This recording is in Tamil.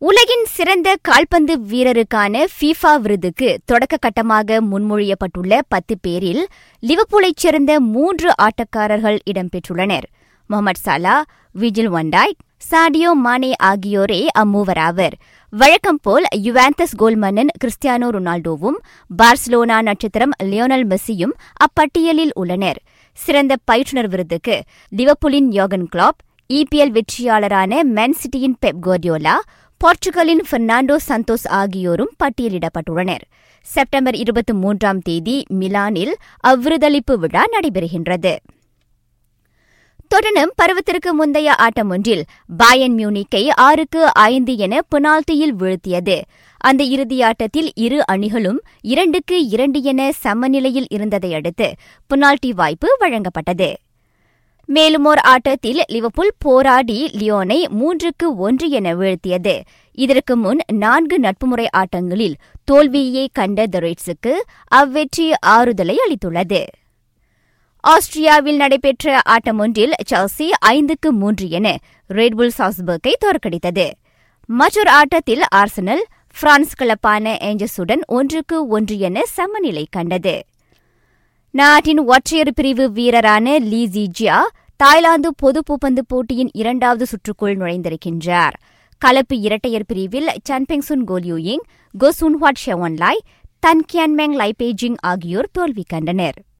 உலகின் சிறந்த கால்பந்து வீரருக்கான ஃபீஃபா விருதுக்கு தொடக்க கட்டமாக முன்மொழியப்பட்டுள்ள பத்து பேரில் லிவர்பூலைச் சேர்ந்த மூன்று ஆட்டக்காரர்கள் இடம்பெற்றுள்ளனர். Mohamed Salah Virgil van Dijk Sadio Mane ஆகியோரே அம்மூவராவர். வழக்கம் போல் யுவாந்தஸ் கோல் மன்னன் கிறிஸ்டியானோ ரொனால்டோவும் பார்சிலோனா நட்சத்திரம் லியோனல் மெஸ்ஸியும் அப்பட்டியலில் உள்ளனர். சிறந்த பயிற்றுனர் விருதுக்கு லிவர்பூலின் யோகன் கிளாப் இபிஎல் வெற்றியாளரான மேன் சிட்டியின் பெப் கோர்டியோலா போர்ச்சுகலின் பெர்னாண்டோ சந்தோஸ் ஆகியோரும் பட்டியலிடப்பட்டுள்ளனர். செப்டம்பர் இருபத்தி மூன்றாம் தேதி மிலானில் அவ்விருதளிப்பு விழா நடைபெறுகின்றது. தொடர்ந்தும் பருவத்திற்கு முந்தைய ஆட்டம் ஒன்றில் பாயன் மியூனிக்கை ஆறுக்கு ஐந்து என பெனால்டியில் வீழ்த்தியது. அந்த இறுதியாட்டத்தில் இரு அணிகளும் இரண்டுக்கு இரண்டு என சமநிலையில் இருந்ததை அடுத்து பெனால்டி வாய்ப்பு வழங்கப்பட்டது. மேலும் ஓர் ஆட்டத்தில் லிவர்பூல் போராடி லியோனை மூன்றுக்கு ஒன்று என வீழ்த்தியது. இதற்கு முன் நான்கு நட்புமுறை ஆட்டங்களில் தோல்வியை கண்ட த ரெட்ஸுக்கு அவ்வெற்றி ஆறுதலை அளித்துள்ளது. ஆஸ்திரியாவில் நடைபெற்ற ஆட்டம் ஒன்றில் செல்சி ஐந்துக்கு மூன்று என ரெட்புல் சாஸ்பர்க்கை தோற்கடித்தது. மற்றொரு ஆட்டத்தில் ஆர்சனல் பிரான்ஸ் கிளப்பான ஏஞ்சஸுடன் ஒன்றுக்கு ஒன்று என சமநிலை கண்டது. நாட்டின் ஒற்றையர் பிரிவு வீரரான லீ ஜிஜியா தாய்லாந்து பொது பூப்பந்து போட்டியின் இரண்டாவது சுற்றுக்குள் நுழைந்திருக்கின்றார். கலப்பு இரட்டையர் பிரிவில் சன்பெங்சுன் கோலியூயிங் கோசுன்ஹாட் ஷெவன்லாய் தன் கியான்மெங் லைபேஜிங் ஆகியோர் தோல்வி கண்டனர்.